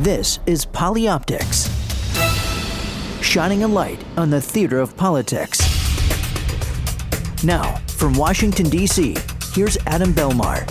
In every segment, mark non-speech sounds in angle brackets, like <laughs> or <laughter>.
This is Polyoptics, shining a light on the theater of politics. Now, from Washington, D.C., here's Adam Belmar.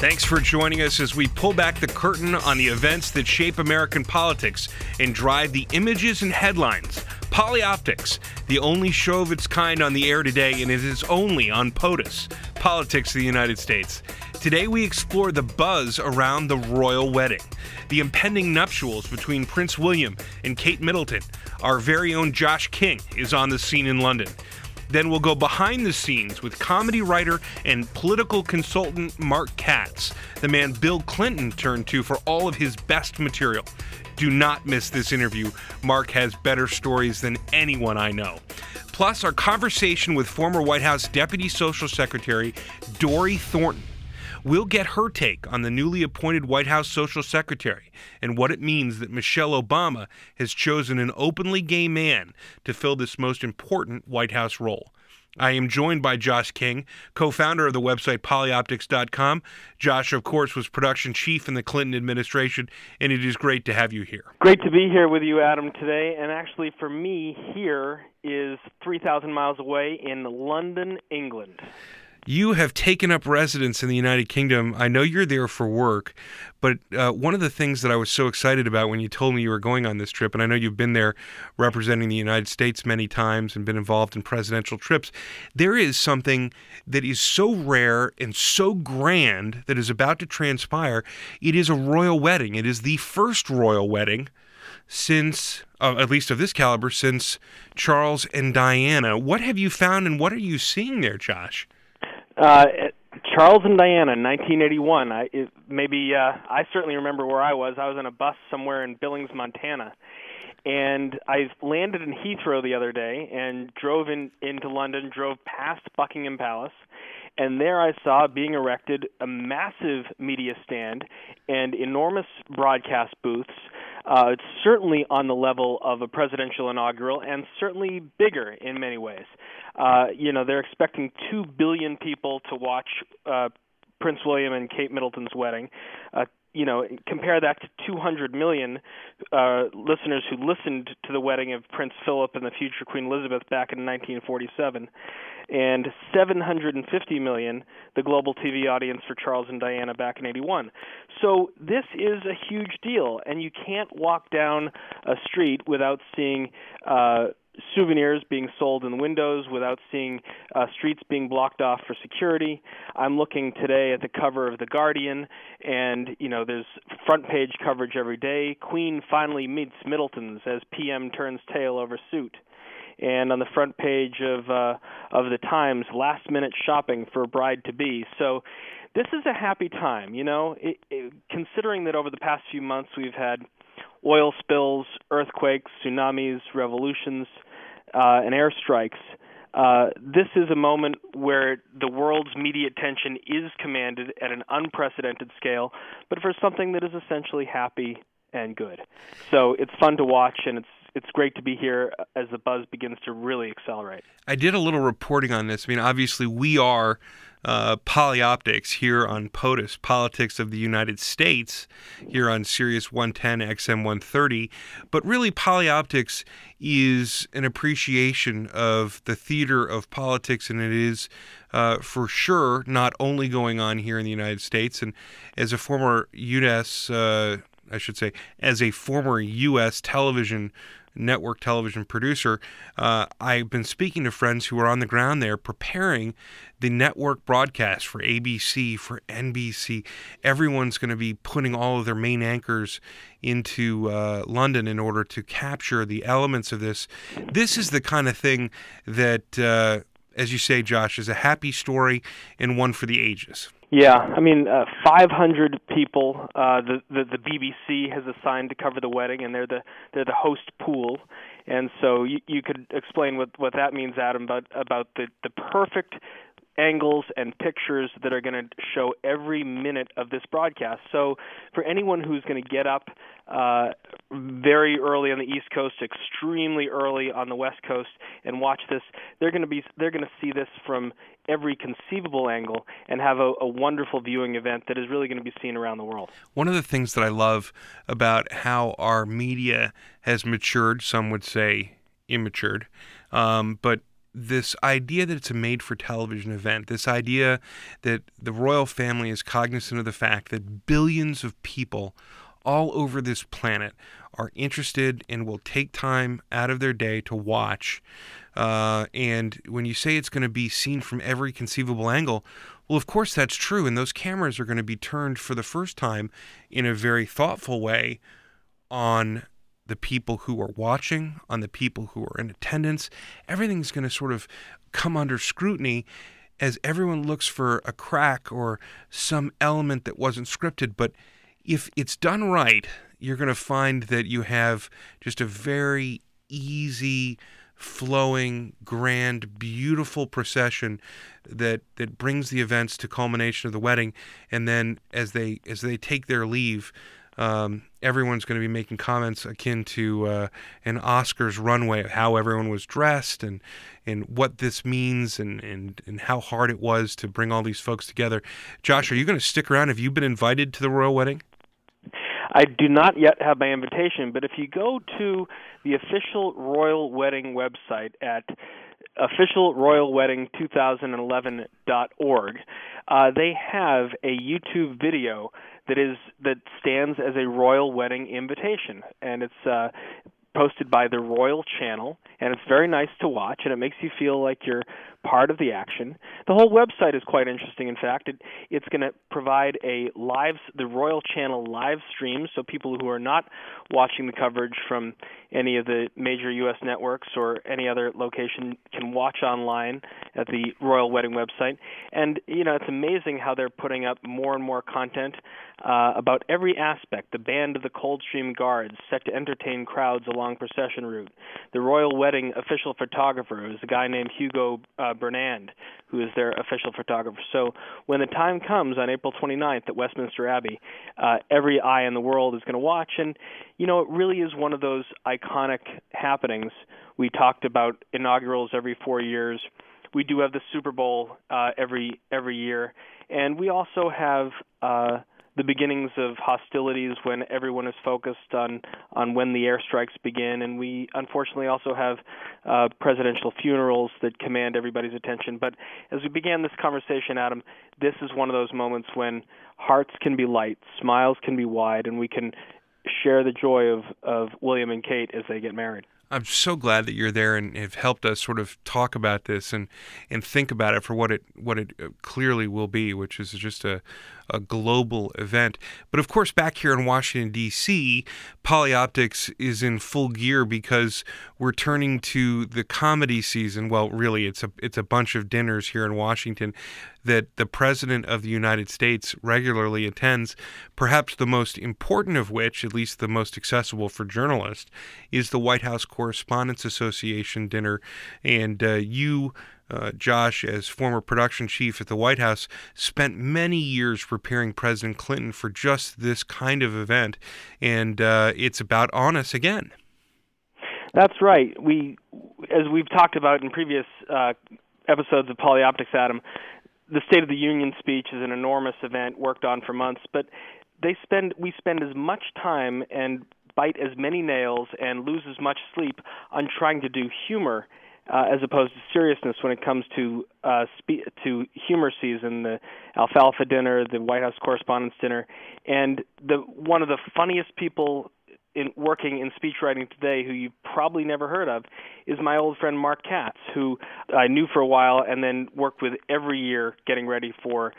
Thanks for joining us as we pull back the curtain on the events that shape American politics and drive the images and headlines. Polyoptics, the only show of its kind on the air today, and it is only on POTUS, Politics of the United States. Today we explore the buzz around the royal wedding, the impending nuptials between Prince William and Kate Middleton. Our very own Josh King is on the scene in London. Then we'll go behind the scenes with comedy writer and political consultant Mark Katz, the man Bill Clinton turned to for all of his best material. Do not miss this interview. Mark has better stories than anyone I know. Plus, our conversation with former White House Deputy Social Secretary Dory Thornton. We'll get her take on the newly appointed White House Social Secretary and what it means that Michelle Obama has chosen an openly gay man to fill this most important White House role. I am joined by Josh King, co founder of the website polyoptics.com. Josh, of course, was production chief in the Clinton administration, and it is great to have you here. Great to be here with you, Adam, today. And actually, for me, here is 3,000 miles away in London, England you have taken up residence in the United Kingdom. I know you're there for work, but uh, one of the things that I was so excited about when you told me you were going on this trip, and I know you've been there representing the United States many times and been involved in presidential trips, there is something that is so rare and so grand that is about to transpire. It is a royal wedding. It is the first royal wedding since, uh, at least of this caliber, since Charles and Diana. What have you found and what are you seeing there, Josh? Uh, Charles and Diana, 1981. I it, maybe uh, I certainly remember where I was. I was on a bus somewhere in Billings, Montana, and I landed in Heathrow the other day and drove in into London. Drove past Buckingham Palace, and there I saw being erected a massive media stand and enormous broadcast booths. Uh, it's certainly on the level of a presidential inaugural, and certainly bigger in many ways. Uh, you know, they're expecting two billion people to watch uh, Prince William and Kate Middleton's wedding. Uh, you know, compare that to 200 million uh, listeners who listened to the wedding of Prince Philip and the future Queen Elizabeth back in 1947, and 750 million, the global TV audience for Charles and Diana back in 81. So this is a huge deal, and you can't walk down a street without seeing. Uh, souvenirs being sold in windows without seeing uh, streets being blocked off for security. I'm looking today at the cover of The Guardian, and you know there's front page coverage every day. Queen finally meets Middleton's as PM turns tail over suit. And on the front page of uh, of the Times, last minute shopping for bride to be. So, this is a happy time, you know. It, it, considering that over the past few months we've had oil spills, earthquakes, tsunamis, revolutions, uh, and airstrikes. Uh, this is a moment where the world's media attention is commanded at an unprecedented scale, but for something that is essentially happy and good. So it's fun to watch, and it's it's great to be here as the buzz begins to really accelerate. I did a little reporting on this. I mean, obviously, we are uh, Polyoptics here on POTUS, Politics of the United States, here on Sirius 110 XM 130. But really, Polyoptics is an appreciation of the theater of politics, and it is uh, for sure not only going on here in the United States. And as a former U.S., uh, I should say, as a former U.S. television network television producer, uh, I've been speaking to friends who are on the ground there preparing the network broadcast for ABC, for NBC. Everyone's going to be putting all of their main anchors into uh, London in order to capture the elements of this. This is the kind of thing that, uh, as you say, Josh, is a happy story and one for the ages. Yeah, I mean, uh, 500 people uh, the, the the BBC has assigned to cover the wedding, and they're the they're the host pool, and so you, you could explain what what that means, Adam, about about the the perfect angles and pictures that are going to show every minute of this broadcast. So, for anyone who's going to get up uh, very early on the East Coast, extremely early on the West Coast, and watch this, they're going to be they're going to see this from every conceivable angle and have a, a wonderful viewing event that is really going to be seen around the world. One of the things that I love about how our media has matured, some would say immatured, um, but this idea that it's a made for television event, this idea that the royal family is cognizant of the fact that billions of people all over this planet are interested and will take time out of their day to watch. Uh, and when you say it's going to be seen from every conceivable angle, well, of course that's true. And those cameras are going to be turned for the first time in a very thoughtful way on the people who are watching, on the people who are in attendance. Everything's going to sort of come under scrutiny as everyone looks for a crack or some element that wasn't scripted. But if it's done right, you're going to find that you have just a very easy, flowing, grand, beautiful procession that that brings the events to culmination of the wedding. And then as they as they take their leave, um, everyone's going to be making comments akin to uh, an Oscars runway of how everyone was dressed and and what this means and, and and how hard it was to bring all these folks together. Josh, are you going to stick around? Have you been invited to the royal wedding? I do not yet have my invitation, but if you go to the official royal wedding website at officialroyalwedding2011.org, uh, they have a YouTube video that is that stands as a royal wedding invitation, and it's uh, posted by the Royal Channel, and it's very nice to watch, and it makes you feel like you're part of the action. The whole website is quite interesting. In fact, it, it's going to provide a live, the Royal Channel live stream, so people who are not watching the coverage from any of the major U.S. networks or any other location can watch online at the Royal Wedding website. And you know, it's amazing how they're putting up more and more content uh, about every aspect. The band of the Coldstream Guards set to entertain crowds along procession route. The Royal Wedding official photographer is a guy named Hugo uh, Burnand, who is their official photographer. So when the time comes on April 29th at Westminster Abbey, uh, every eye in the world is going to watch, and you know it really is one of those iconic happenings. We talked about inaugurals every four years. We do have the Super Bowl uh, every every year, and we also have. Uh, the beginnings of hostilities when everyone is focused on on when the airstrikes begin, and we unfortunately also have uh, presidential funerals that command everybody's attention. But as we began this conversation, Adam, this is one of those moments when hearts can be light, smiles can be wide, and we can share the joy of of William and Kate as they get married. I'm so glad that you're there and have helped us sort of talk about this and and think about it for what it what it uh, clearly will be, which is just a a global event. But of course, back here in Washington D.C., Polyoptics is in full gear because we're turning to the comedy season. Well, really, it's a it's a bunch of dinners here in Washington that the President of the United States regularly attends, perhaps the most important of which, at least the most accessible for journalists, is the White House Correspondents Association dinner. And uh, you, uh, Josh, as former production chief at the White House, spent many years preparing President Clinton for just this kind of event. And uh, it's about on us again. That's right. We, as we've talked about in previous uh, episodes of Polyoptics, Adam, the State of the Union speech is an enormous event worked on for months, but they spend we spend as much time and bite as many nails and lose as much sleep on trying to do humor uh, as opposed to seriousness when it comes to uh, spe- to humor season, the alfalfa dinner, the White House Correspondents' Dinner, and the one of the funniest people in working in speech writing today who you've probably never heard of is my old friend Mark Katz, who I knew for a while and then worked with every year getting ready for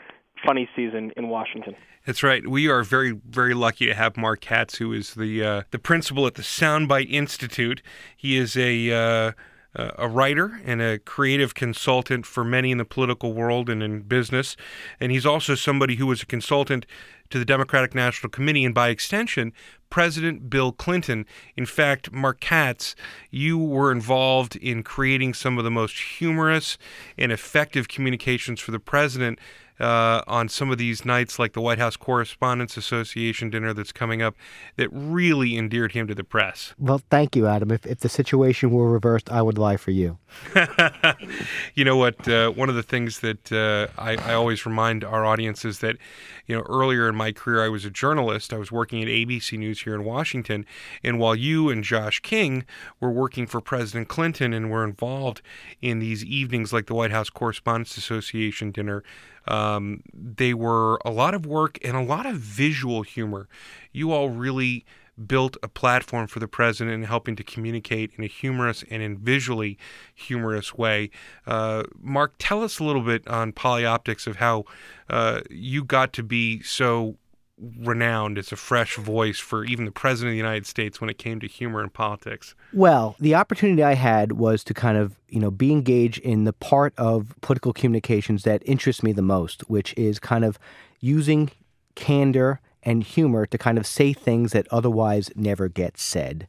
funny season in Washington. That's right. We are very, very lucky to have Mark Katz, who is the uh, the principal at the Soundbite Institute. He is a uh, a writer and a creative consultant for many in the political world and in business. And he's also somebody who was a consultant to the Democratic National Committee and, by extension, President Bill Clinton. In fact, Mark Katz, you were involved in creating some of the most humorous and effective communications for the president uh, on some of these nights, like the White House Correspondents Association dinner that's coming up, that really endeared him to the press. Well, thank you, Adam. If, if the situation were reversed, I would lie for you. <laughs> you know what? Uh, one of the things that uh, I, I, always remind our audience is that, you know, earlier in my career, I was a journalist. I was working at ABC News here in Washington. And while you and Josh King were working for President Clinton and were involved in these evenings like the White House Correspondents Association dinner, um, they were a lot of work and a lot of visual humor. You all really built a platform for the president in helping to communicate in a humorous and in visually humorous way. Uh, Mark, tell us a little bit on Polyoptics of how uh, you got to be so renowned as a fresh voice for even the president of the United States when it came to humor and politics? Well, the opportunity I had was to kind of, you know, be engaged in the part of political communications that interests me the most, which is kind of using candor and humor to kind of say things that otherwise never get said.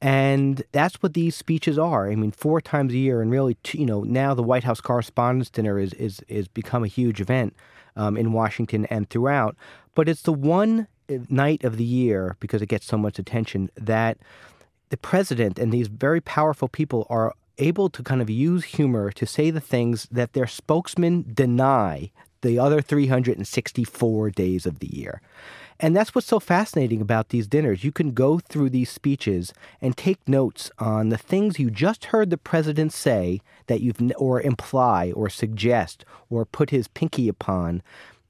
And that's what these speeches are. I mean, four times a year, and really, you know, now the White House Correspondents' Dinner is is is become a huge event um, in Washington and throughout. But it's the one uh, night of the year because it gets so much attention that the president and these very powerful people are able to kind of use humor to say the things that their spokesmen deny the other 364 days of the year. And that's what's so fascinating about these dinners. You can go through these speeches and take notes on the things you just heard the president say that you've or imply or suggest or put his pinky upon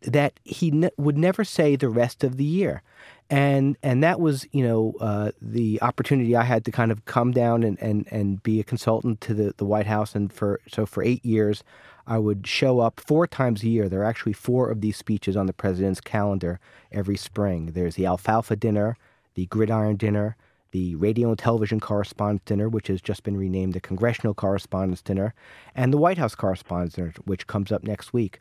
that he ne- would never say the rest of the year. And and that was you know uh, the opportunity I had to kind of come down and, and, and be a consultant to the, the White House and for so for eight years I would show up four times a year. There are actually four of these speeches on the president's calendar every spring. There's the alfalfa dinner, the gridiron dinner, the radio and television correspondents dinner, which has just been renamed the congressional correspondents dinner, and the White House correspondents dinner, which comes up next week.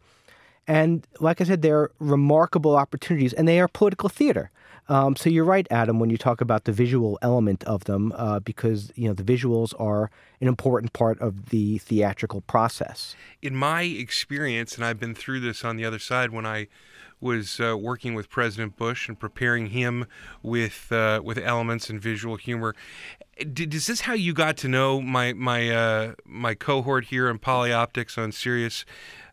And like I said, they're remarkable opportunities, and they are political theater. Um, so you're right, Adam, when you talk about the visual element of them, uh, because you know the visuals are an important part of the theatrical process. In my experience, and I've been through this on the other side when I was uh, working with President Bush and preparing him with uh, with elements and visual humor. Did, is this how you got to know my my uh, my cohort here in Polyoptics on Sirius?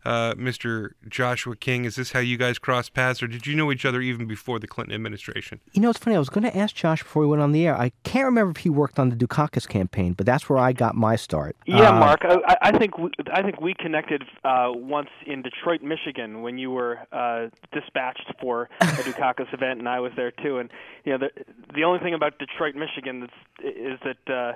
Uh, Mr. Joshua King. Is this how you guys crossed paths, or did you know each other even before the Clinton administration? You know, it's funny. I was going to ask Josh before we went on the air. I can't remember if he worked on the Dukakis campaign, but that's where I got my start. Yeah, uh, Mark. I, I, think we, I think we connected uh, once in Detroit, Michigan, when you were uh, dispatched for a <laughs> Dukakis event, and I was there too. And you know, the the only thing about Detroit, Michigan, that's, is that uh,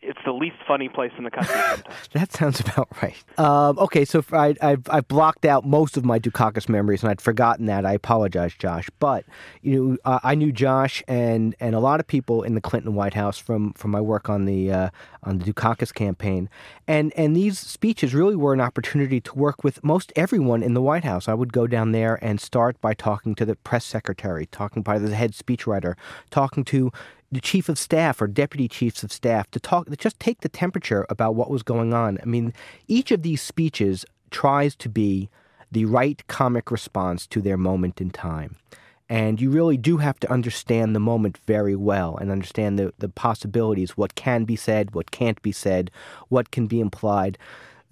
it's the least funny place in the country. <laughs> that sounds about right. Um, okay, so I, I've I've blocked out most of my Dukakis memories, and I'd forgotten that. I apologize, Josh. But you know, uh, I knew Josh and and a lot of people in the Clinton White House from from my work on the uh, on the Dukakis campaign, and and these speeches really were an opportunity to work with most everyone in the White House. I would go down there and start by talking to the press secretary, talking by the head speechwriter, talking to the chief of staff or deputy chiefs of staff to talk, to just take the temperature about what was going on. I mean, each of these speeches tries to be the right comic response to their moment in time. And you really do have to understand the moment very well and understand the, the possibilities, what can be said, what can't be said, what can be implied.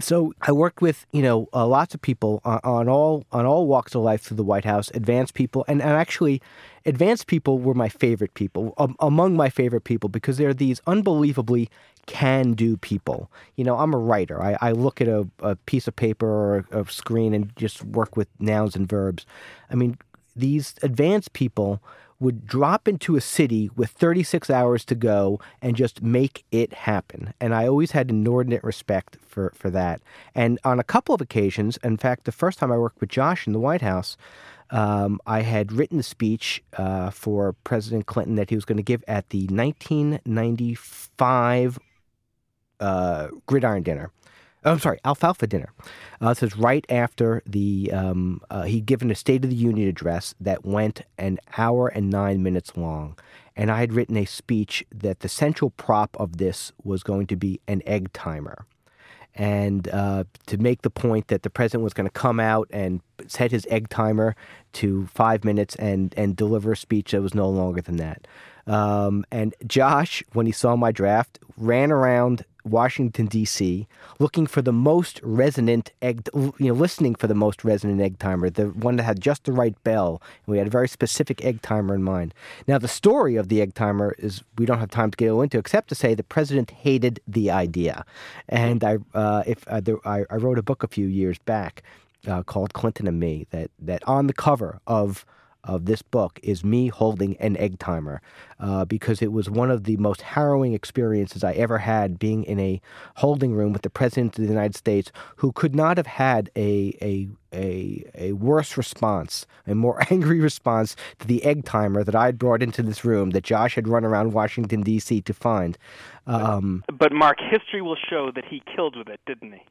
So I worked with you know uh, lots of people on, on, all on all walks of life through the White House, advanced people, and, and actually, advanced people were my favorite people um, among my favorite people because they're these unbelievably can-do people. You know, I'm a writer. I, I look at a, a piece of paper or a, a screen and just work with nouns and verbs. I mean, these advanced people would drop into a city with 36 hours to go and just make it happen. And I always had inordinate respect for, for that. And on a couple of occasions, in fact, the first time I worked with Josh in the White House, um, I had written a speech uh, for President Clinton that he was going to give at the 1995 uh, Gridiron Dinner. Oh, I'm sorry, alfalfa dinner. Uh, this is right after the um, uh, he'd given a State of the Union address that went an hour and nine minutes long, and I had written a speech that the central prop of this was going to be an egg timer, and uh, to make the point that the president was going to come out and set his egg timer to five minutes and and deliver a speech that was no longer than that. Um, and Josh, when he saw my draft, ran around Washington D.C. looking for the most resonant egg, you know, listening for the most resonant egg timer, the one that had just the right bell. And we had a very specific egg timer in mind. Now, the story of the egg timer is we don't have time to go into, except to say the president hated the idea. And I, uh, if uh, there, I, I, wrote a book a few years back uh, called Clinton and Me that that on the cover of of this book is me holding an egg timer uh, because it was one of the most harrowing experiences I ever had being in a holding room with the President of the United States who could not have had a, a, a, a worse response, a more <laughs> angry response to the egg timer that I had brought into this room that Josh had run around Washington, D.C. to find. Um, but, Mark, history will show that he killed with it, didn't he?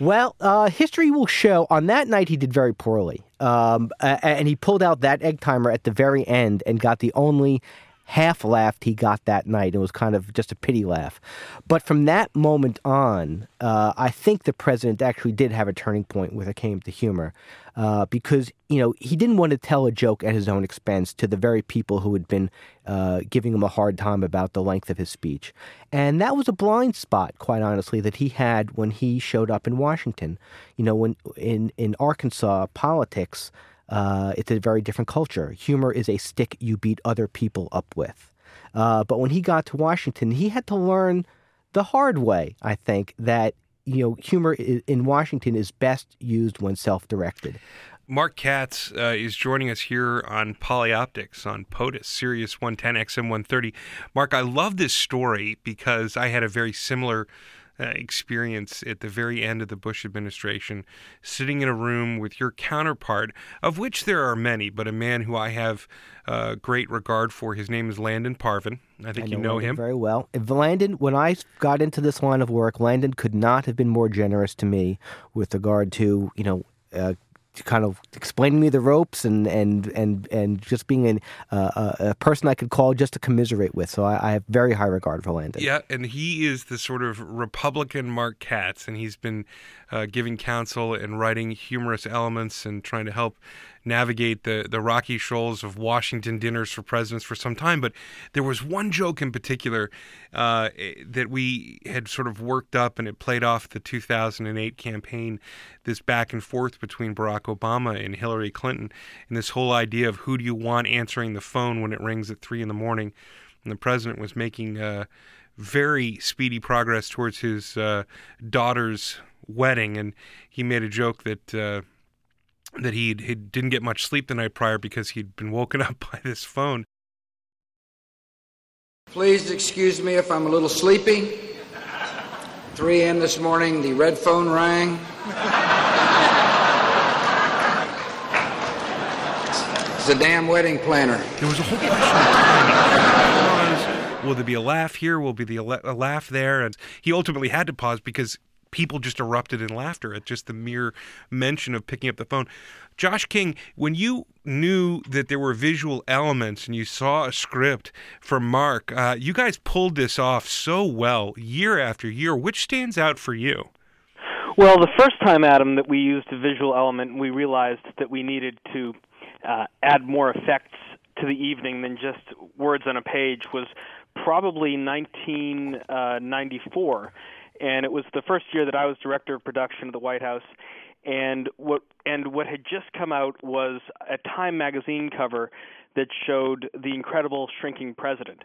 Well, uh, history will show on that night he did very poorly. Um, and he pulled out that egg timer at the very end and got the only half laugh he got that night. It was kind of just a pity laugh. But from that moment on, uh, I think the president actually did have a turning point when it came to humor, uh, because you know he didn't want to tell a joke at his own expense to the very people who had been uh, giving him a hard time about the length of his speech, and that was a blind spot, quite honestly, that he had when he showed up in Washington. You know, when in in Arkansas politics. Uh, it's a very different culture. Humor is a stick you beat other people up with. Uh, but when he got to Washington, he had to learn the hard way, I think, that you know humor in Washington is best used when self-directed. Mark Katz uh, is joining us here on Polyoptics on POTUS, Sirius 110 XM 130. Mark, I love this story because I had a very similar uh, experience at the very end of the Bush administration, sitting in a room with your counterpart, of which there are many, but a man who I have uh, great regard for. His name is Landon Parvin. I think I know you know him very well. If Landon, when I got into this line of work, Landon could not have been more generous to me with regard to you know. Uh, kind of explaining me the ropes and and and and just being an, uh, a person I could call just to commiserate with. So I, I, have very high regard for Landon. Yeah, and he is the sort of Republican Mark Katz, and he's been uh, giving counsel and writing humorous elements and trying to help navigate the, the rocky shoals of Washington dinners for presidents for some time. But there was one joke in particular uh, that we had sort of worked up, and it played off the 2008 campaign, this back and forth between Barack Obama and Hillary Clinton, and this whole idea of who do you want answering the phone when it rings at three in the morning. And the president was making uh, very speedy progress towards his uh, daughter's wedding, and he made a joke that uh, that he he didn't get much sleep the night prior because he'd been woken <laughs> up by this phone. Please excuse me if I'm a little sleepy. 3 a.m. this morning, the red phone rang. It's a damn wedding planner. There was a whole question. Will there be a laugh here? Will be the a laugh there? And he ultimately had to pause because people just erupted in laughter at just the mere mention of picking up the phone. Josh King, when you knew that there were visual elements and you saw a script for Mark, uh, you guys pulled this off so well year after year. Which stands out for you? Well, the first time, Adam, that we used a visual element, we realized that we needed to uh, add more effects to the evening than just words on a page was probably 1994 and it was the first year that I was director of production of the White House. And what and what had just come out was a Time magazine cover that showed the incredible shrinking president,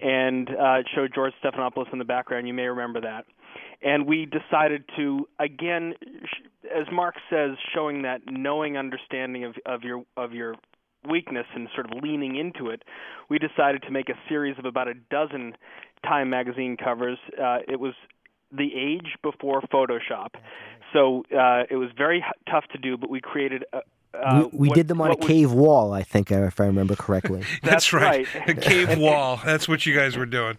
and uh, it showed George Stephanopoulos in the background. You may remember that. And we decided to again, as Mark says, showing that knowing understanding of, of your of your weakness and sort of leaning into it, we decided to make a series of about a dozen Time magazine covers. Uh, it was the age before Photoshop. So uh, it was very h- tough to do, but we created a, Uh, we, we what- did them on a what was- cave wall, I think, uh, if I remember correctly. <laughs> That's, That's right. right. A cave wall. That's what you guys were doing.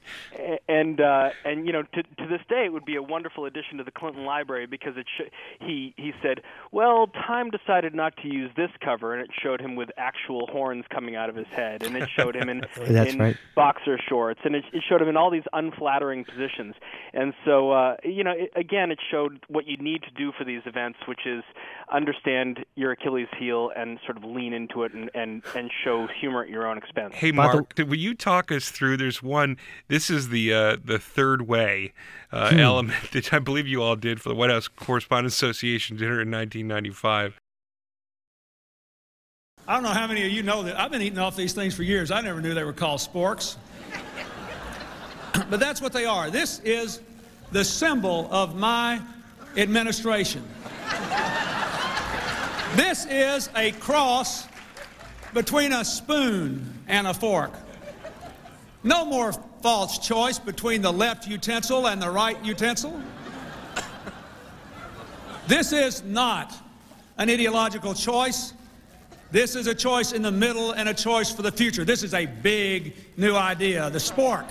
and uh, and you know to to this day it would be a wonderful addition to the Clinton Library because it sh- he he said well Time decided not to use this cover and it showed him with actual horns coming out of his head and it showed him in <laughs> That's in right. boxer shorts and it, it showed him in all these unflattering positions and so uh, you know it, again it showed what you need to do for these events which is understand your Achilles heel and sort of lean into it and and, and show humor at your own expense. Hey, By the- Mark, did, will you talk us through? There's one. This is the uh, the third way uh, Hmm. element <laughs> that I believe you all did for the White House Correspondents Association dinner in 1995. I don't know how many of you know that I've been eating off these things for years. I never knew they were called sporks. but that's what they are. This is the symbol of my administration. This is a cross between a spoon and a fork. No more false choice between the left utensil and the right utensil. This is not an ideological choice. This is a choice in the middle and a choice for the future. This is a big new idea, the spork.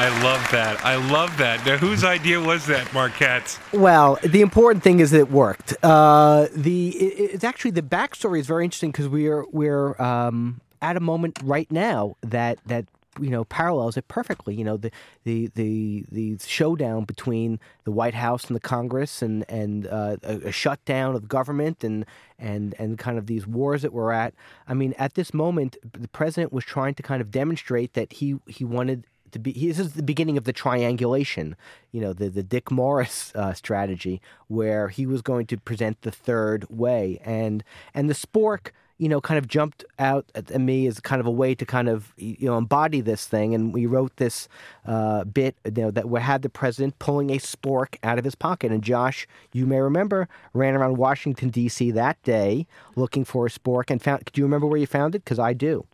I love that. I love that. Now, whose idea was that, Marquette? Well, the important thing is that it worked. Uh, the it, it's actually the backstory is very interesting because we're we're um, at a moment right now that that you know parallels it perfectly. You know the the the the showdown between the White House and the Congress and and uh, a, a shutdown of government and and and kind of these wars that we're at. I mean, at this moment, the president was trying to kind of demonstrate that he he wanted be this is the beginning of the triangulation you know the the dick morris uh, strategy where he was going to present the third way. And and the spork you know kind of jumped out at me as kind of a way to kind of you know embody this thing. And we wrote this uh, bit you know that we had the president pulling a spork out of his pocket. And josh you may remember ran around washington d.c that day looking for a spork and found do you remember where you found it? Because i do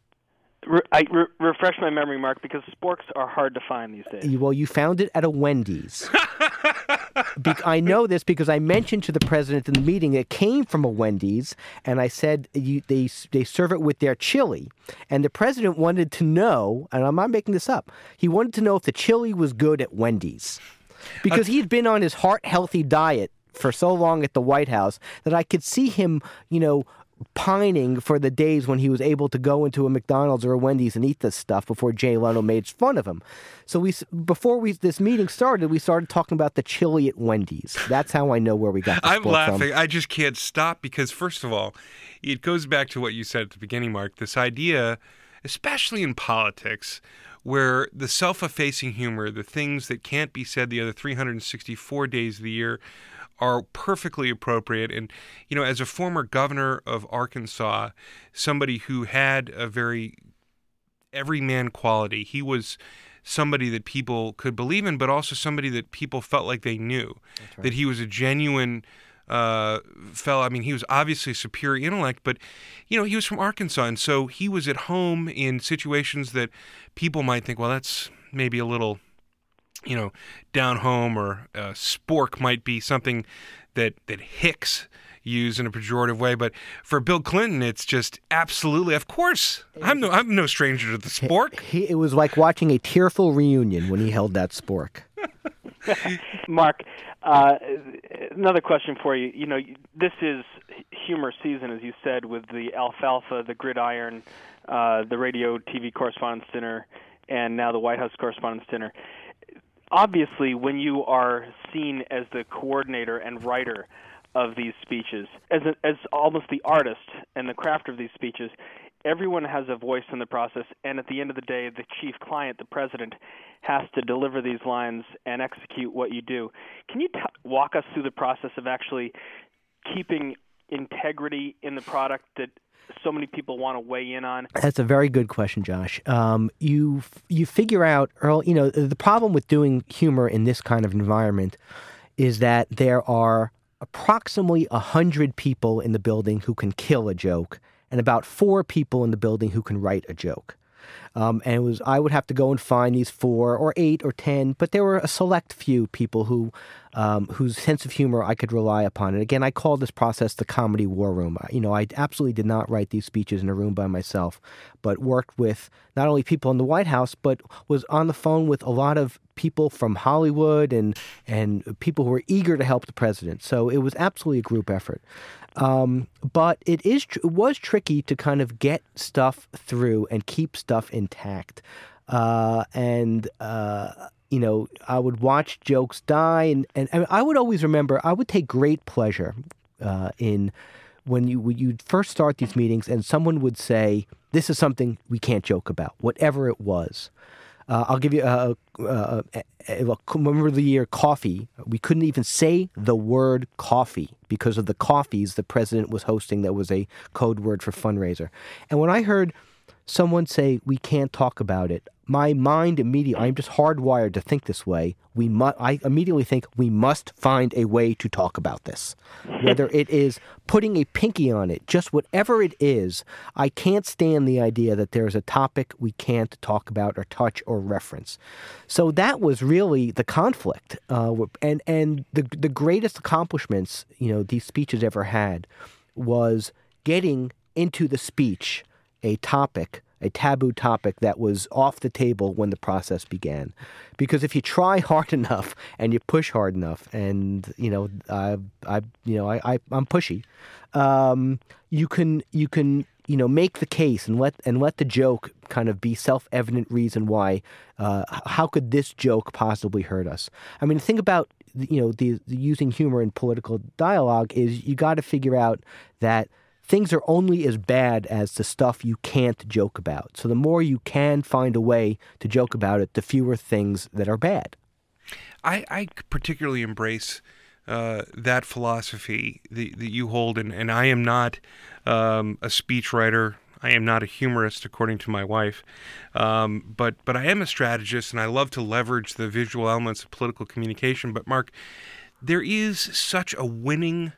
I re- refresh my memory, Mark, because sporks are hard to find these days. Well, you found it at a Wendy's. Be- I know this because I mentioned to the president in the meeting it came from a Wendy's, and I said you, they they serve it with their chili, and the president wanted to know, and I'm not making this up. He wanted to know if the chili was good at Wendy's, because he'd been on his heart healthy diet for so long at the White House that I could see him, you know. Pining for the days when he was able to go into a McDonald's or a Wendy's and eat this stuff before Jay Leno made fun of him. So we, before we this meeting started, we started talking about the chili at Wendy's. That's how I know where we got. I'm laughing. From. I just can't stop because, first of all, it goes back to what you said at the beginning, Mark. This idea, especially in politics, where the self effacing humor, the things that can't be said the other 364 days of the year, are perfectly appropriate. And, you know, as a former governor of Arkansas, somebody who had a very everyman quality, he was somebody that people could believe in, but also somebody that people felt like they knew. That he was a genuine uh, fellow. I mean, he was obviously a superior intellect, but you know, he was from Arkansas, and so he was at home in situations that people might think, well, that's maybe a little, you know, down home, or uh, spork might be something that that Hicks use in a pejorative way. But for Bill Clinton, it's just absolutely, of course, I'm no, I'm no stranger to the spork. He, it was like watching a tearful reunion when he held that spork. <laughs> Mark, uh, another question for you. You know, this is humor season, as you said, with the alfalfa, the gridiron, uh, the radio TV correspondents dinner, and now the White House correspondents dinner. Obviously, when you are seen as the coordinator and writer of these speeches, as a, as almost the artist and the crafter of these speeches, everyone has a voice in the process, and at the end of the day, the chief client, the president, has to deliver these lines and execute what you do. Can you t- walk us through the process of actually keeping integrity in the product that so many people want to weigh in on? That's a very good question, Josh. Um, you you figure out early. You know the problem with doing humor in this kind of environment is that there are approximately hundred people in the building who can kill a joke, and about four people in the building who can write a joke. Um, and it was I would have to go and find these four or eight or ten, but there were a select few people who um, whose sense of humor I could rely upon. And again, I call this process the comedy war room. You know, I absolutely did not write these speeches in a room by myself, but worked with not only people in the White House, but was on the phone with a lot of people from Hollywood and and people who were eager to help the president. So it was absolutely a group effort. Um, but it is it was tricky to kind of get stuff through and keep stuff intact. Uh, and uh, you know, I would watch jokes die, and, and, and I would always remember. I would take great pleasure uh, in when you when you'd first start these meetings, and someone would say, "This is something we can't joke about," whatever it was. Uh, I'll give you a, a, a, a, remember the year coffee. We couldn't even say the word coffee because of the coffees the president was hosting. That was a code word for fundraiser. And when I heard someone say we can't talk about it, my mind immediately I'm just hardwired to think this way. We must I immediately think we must find a way to talk about this. Whether it is putting a pinky on it, just whatever it is, I can't stand the idea that there's a topic we can't talk about or touch or reference. So that was really the conflict, uh, and and the the greatest accomplishments you know these speeches ever had was getting into the speech a topic, a taboo topic that was off the table when the process began. Because if you try <laughs> hard enough and you push hard enough, and you know, I, I you know, I, I am pushy, um, you can you can you know make the case and let and let the joke kind of be self-evident reason why. Uh, how could this joke possibly hurt us? I mean, think about you know the, the using humor in political dialogue is you got to figure out that things are only as bad as the stuff you can't joke about. So the more you can find a way to joke about it, the fewer things that are bad. I, I particularly embrace uh, that philosophy that, that, you hold, and, and I am not um, a speechwriter. I am not a humorist, according to my wife, um, but but I am a strategist, and I love to leverage the visual elements of political communication. But Mark, there is such a winning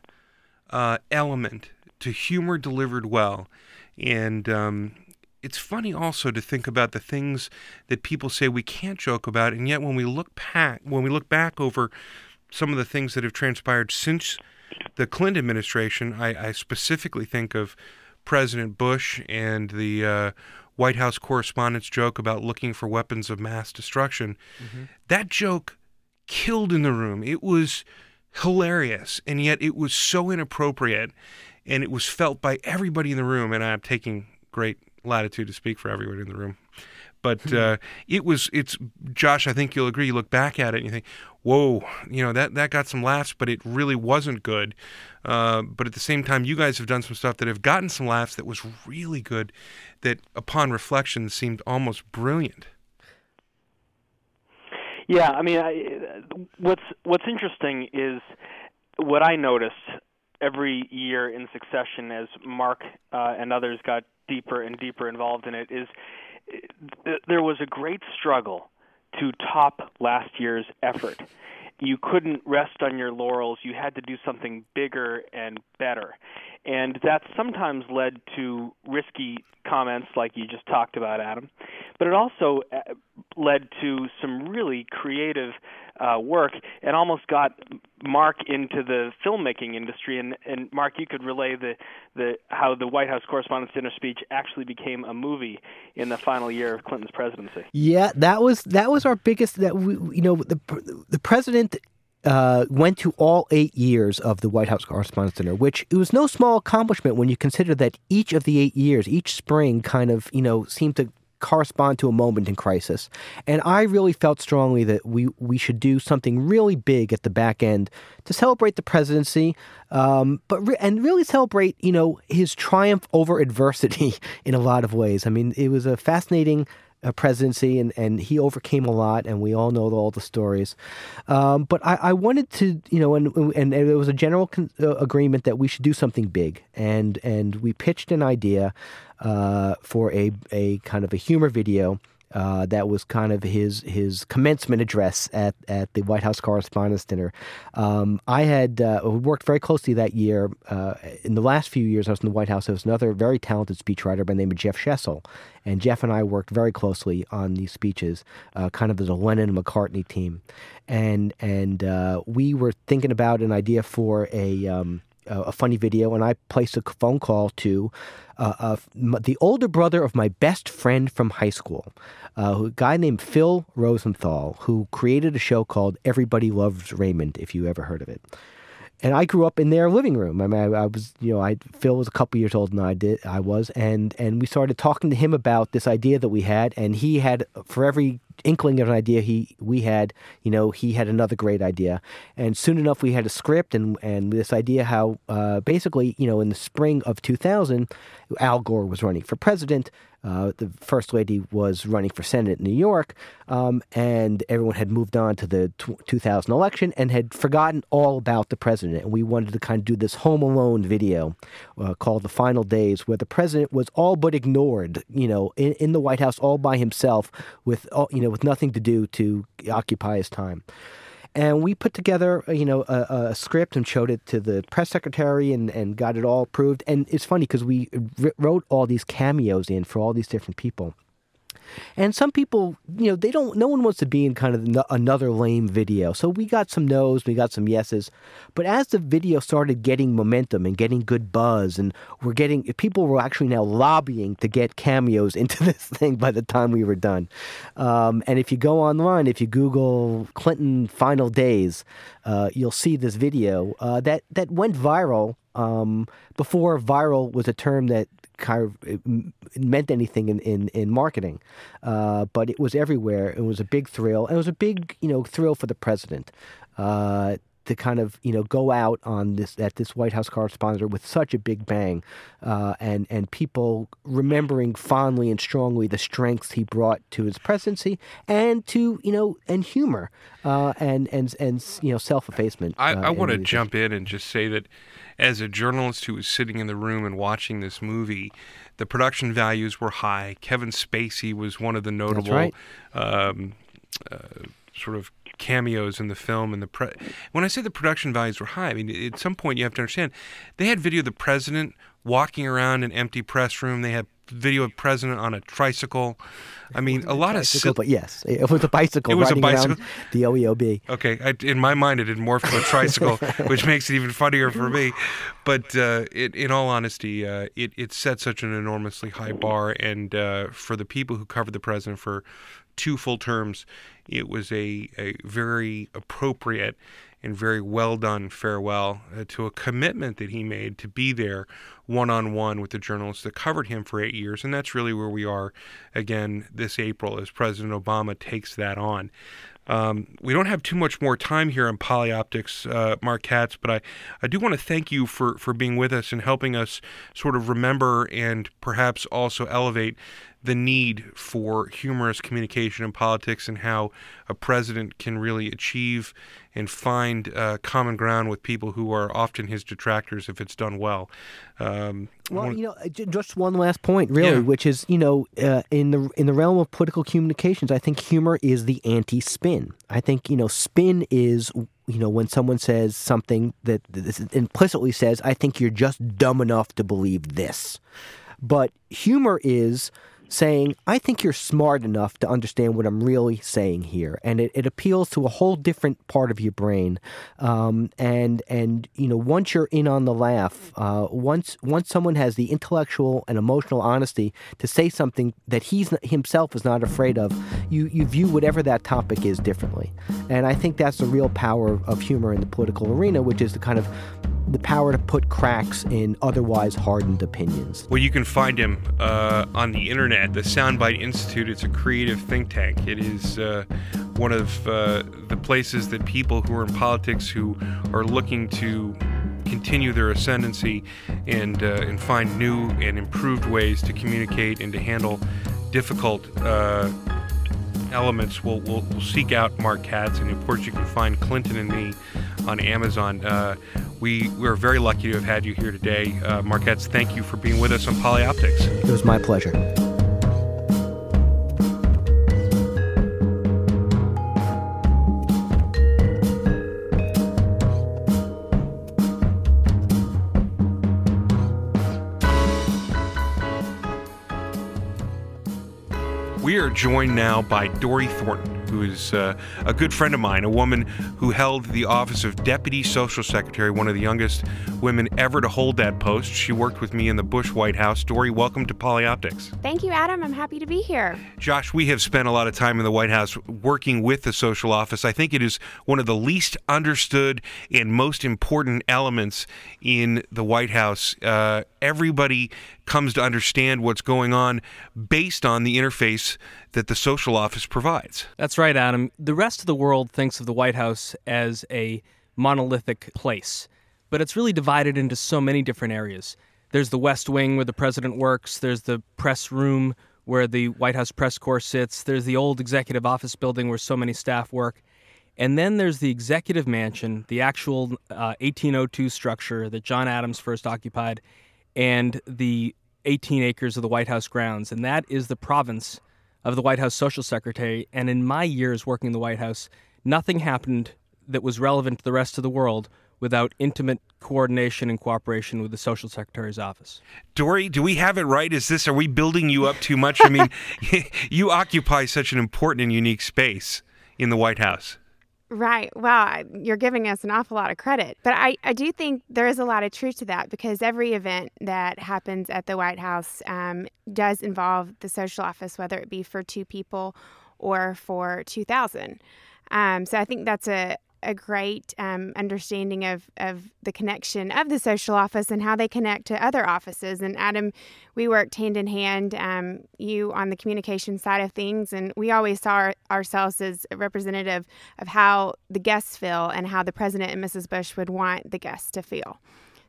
uh, element to humor delivered well. And um, it's funny also to think about the things that people say we can't joke about, and yet when we look back, when we look back over some of the things that have transpired since the Clinton administration, I, I specifically think of President Bush and the uh, White House correspondent's joke about looking for weapons of mass destruction. Mm-hmm. That joke killed in the room. It was hilarious, and yet it was so inappropriate and it was felt by everybody in the room. And I'm taking great latitude to speak for everybody in the room. But hmm. uh, it was, it's, Josh, I think you'll agree. You look back at it and you think, whoa, you know, that, that got some laughs, but it really wasn't good. Uh, but at the same time, you guys have done some stuff that have gotten some laughs that was really good, that upon reflection seemed almost brilliant. Yeah, I mean, I, what's what's interesting is what I noticed every year in succession as Mark uh, and others got deeper and deeper involved in it is th- there was a great struggle to top last year's effort. You couldn't rest on your laurels. You had to do something bigger and better. And that sometimes led to risky comments like you just talked about, Adam. But it also uh, led to some really creative uh, work and almost got Mark into the filmmaking industry. And, and Mark, you could relay the, the how the White House Correspondents' Dinner speech actually became a movie in the final year of Clinton's presidency. Yeah, that was that was our biggest. That we, you know, the the president uh, went to all eight years of the White House Correspondents' Dinner, which it was no small accomplishment when you consider that each of the eight years, each spring, kind of you know seemed to correspond to a moment in crisis. And I really felt strongly that we, we should do something really big at the back end to celebrate the presidency, um, but re- and really celebrate you know his triumph over adversity <laughs> in a lot of ways. I mean, it was a fascinating uh, presidency, and, and he overcame a lot, and we all know all the stories. Um, but I, I, wanted to, you know, and, and, and there was a general con- uh, agreement that we should do something big, and and we pitched an idea uh, for a a kind of a humor video Uh, that was kind of his his commencement address at, at the White House Correspondents' Dinner. Um, I had uh, worked very closely that year. Uh, in the last few years, I was in the White House. There was another very talented speechwriter by the name of Jeff Shesol, and Jeff and I worked very closely on these speeches, uh, kind of as a Lennon McCartney team, and and uh, we were thinking about an idea for a. Um, a funny video, and I placed a phone call to uh, the older brother of my best friend from high school, uh, a guy named Phil Rosenthal, who created a show called Everybody Loves Raymond, if you ever heard of it. And I grew up in their living room. I mean, I, I was, you know, I Phil was a couple years older than I did. I was, and and we started talking to him about this idea that we had, and he had for every inkling of an idea he we had, you know, he had another great idea. And soon enough, we had a script and and this idea how uh, basically, you know, in the spring of 2000, Al Gore was running for president. Uh, the first lady was running for Senate in New York, um, and everyone had moved on to the t- 2000 election and had forgotten all about the president. And we wanted to kind of do this Home Alone video uh, called The Final Days, where the president was all but ignored, you know, in, in the White House all by himself with, all, you know, with nothing to do to occupy his time. And we put together uh, you know a, a, script and showed it to the press secretary and, and got it all approved. And it's funny because we wrote all these cameos in for all these different people and some people, you know, they don't, no one wants to be in kind of another lame video. So we got some no's, we got some yeses. But as the video started getting momentum and getting good buzz, and we're getting, people were actually now lobbying to get cameos <laughs> into this thing by the time we were done. Um, and if you go online, if you Google Clinton final days, uh, you'll see this video uh, that, that went viral um, before viral was a term that kind of meant anything in, in, in marketing. Uh, but it was everywhere. It was a big thrill. And it was a big, you know, thrill for the president. Uh, to kind of you know go out on this at this White House correspondent with such a big bang, uh, and and people remembering fondly and strongly the strengths he brought to his presidency and to you know and humor uh, and and and you know self effacement. I, uh, I want to jump in and just say that as a journalist who was sitting in the room and watching this movie, the production values were high. Kevin Spacey was one of the notable right. um, uh, sort of cameos in the film and the pre- when I say the production values were high, I mean at some point you have to understand they had video of the president walking around an empty press room. They had video of president on a tricycle. I mean, a lot of. but yes, it was a bicycle. It was a bicycle. The OEOB. Okay, I, in my mind, it had morphed to a <laughs> tricycle, which <laughs> makes it even funnier for me. But uh, it, in all honesty, uh, it it set such an enormously high bar, and uh, for the people who covered the president for two full terms, it was a, a very appropriate and very well done farewell uh, to a commitment that he made to be there one on one with the journalists that covered him for eight years. And that's really where we are again this April as President Obama takes that on. Um, we don't have too much more time here on Polyoptics, uh, Mark Katz, but I, I do want to thank you for, for being with us and helping us sort of remember and perhaps also elevate the need for humorous communication in politics and how a president can really achieve and find uh, common ground with people who are often his detractors if it's done well. Um, well, you know, just one last point, really, yeah. which is, you know, uh, in the in the realm of political communications, I think humor is the anti-spin. I think you know, spin is you know when someone says something that implicitly says, "I think you're just dumb enough to believe this," but humor is saying, I think you're smart enough to understand what I'm really saying here. And it, it appeals to a whole different part of your brain. Um, and, and, you know, once you're in on the laugh, uh, once, once someone has the intellectual and emotional honesty to say something that he's himself is not afraid of, you, you view whatever that topic is differently. And I think that's the real power of humor in the political arena, which is to kind of the power to put cracks in otherwise hardened opinions. Well, you can find him uh, on the internet, the Soundbite Institute. It's a creative think tank. It is uh, one of uh, the places that people who are in politics who are looking to continue their ascendancy and uh, and find new and improved ways to communicate and to handle difficult uh, elements will will will seek out Mark Katz, and of course you can find Clinton and me on Amazon. Uh, we we're very lucky to have had you here today, uh, Mark Katz. Thank you for being with us on Polyoptics. It was my pleasure. Joined now by Dory Thornton, who is uh, a good friend of mine, a woman who held the office of Deputy Social Secretary, one of the youngest women ever to hold that post. She worked with me in the Bush White House. Dory, welcome to Polyoptics. Thank you, Adam. I'm happy to be here. Josh, we have spent a lot of time in the White House working with the social office. I think it is one of the least understood and most important elements in the White House. Uh, everybody comes to understand what's going on based on the interface that the social office provides. That's right, Adam. The rest of the world thinks of the White House as a monolithic place, but it's really divided into so many different areas. There's the West Wing where the president works, there's the press room where the White House press corps sits, there's the old executive office building where so many staff work. And then there's the executive mansion, the actual uh, 1802 structure that John Adams first occupied and the 18 acres of the White House grounds. And that is the province of the White House social secretary. And in my years working in the White House, nothing happened that was relevant to the rest of the world without intimate coordination and cooperation with the social secretary's office. Dory, do we have it right? Is this are we building you up too much? I mean, <laughs> you occupy such an important and unique space in the White House. Right. Well, you're giving us an awful lot of credit. But I, I do think there is a lot of truth to that because every event that happens at the White House um, does involve the social office, whether it be for two people or for 2,000. Um, so I think that's a, a great um, understanding of, of the connection of the social office and how they connect to other offices. And Adam, we worked hand in hand, um, you on the communication side of things, and we always saw our, ourselves as representative of how the guests feel and how the president and Mrs. Bush would want the guests to feel.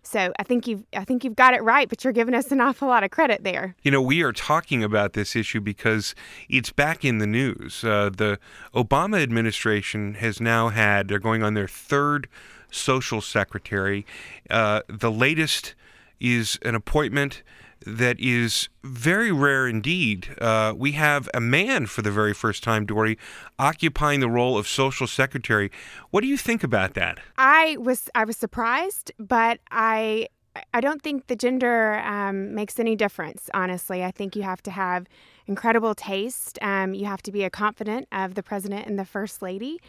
So I think you've I think you've got it right, but you're giving us an awful lot of credit there. You know, we are talking about this issue because it's back in the news. Uh, the Obama administration has now had they're going on their third social secretary. Uh, the latest is an appointment that is very rare indeed. Uh, we have a man for the very first time, Dory, occupying the role of social secretary. What do you think about that? I was I was surprised, but I I don't think the gender um, makes any difference. Honestly, I think you have to have incredible taste. Um, you have to be a confidant of the president and the first lady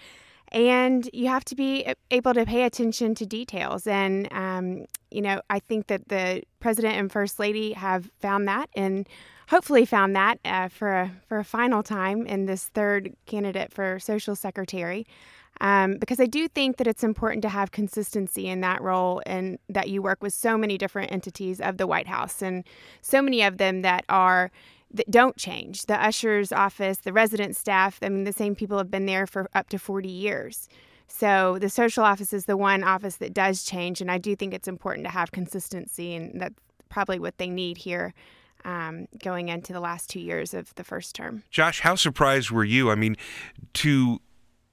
and you have to be able to pay attention to details. And, um, you know, I think that the president and first lady have found that and hopefully found that uh, for, a, for a final time in this third candidate for social secretary. Um, because I do think that it's important to have consistency in that role and that you work with so many different entities of the White House and so many of them that are that don't change. The usher's office, the resident staff, I mean, the same people have been there for up to 40 years. So the social office is the one office that does change, and I do think it's important to have consistency, and that's probably what they need here um, going into the last two years of the first term. Josh, how surprised were you? I mean, to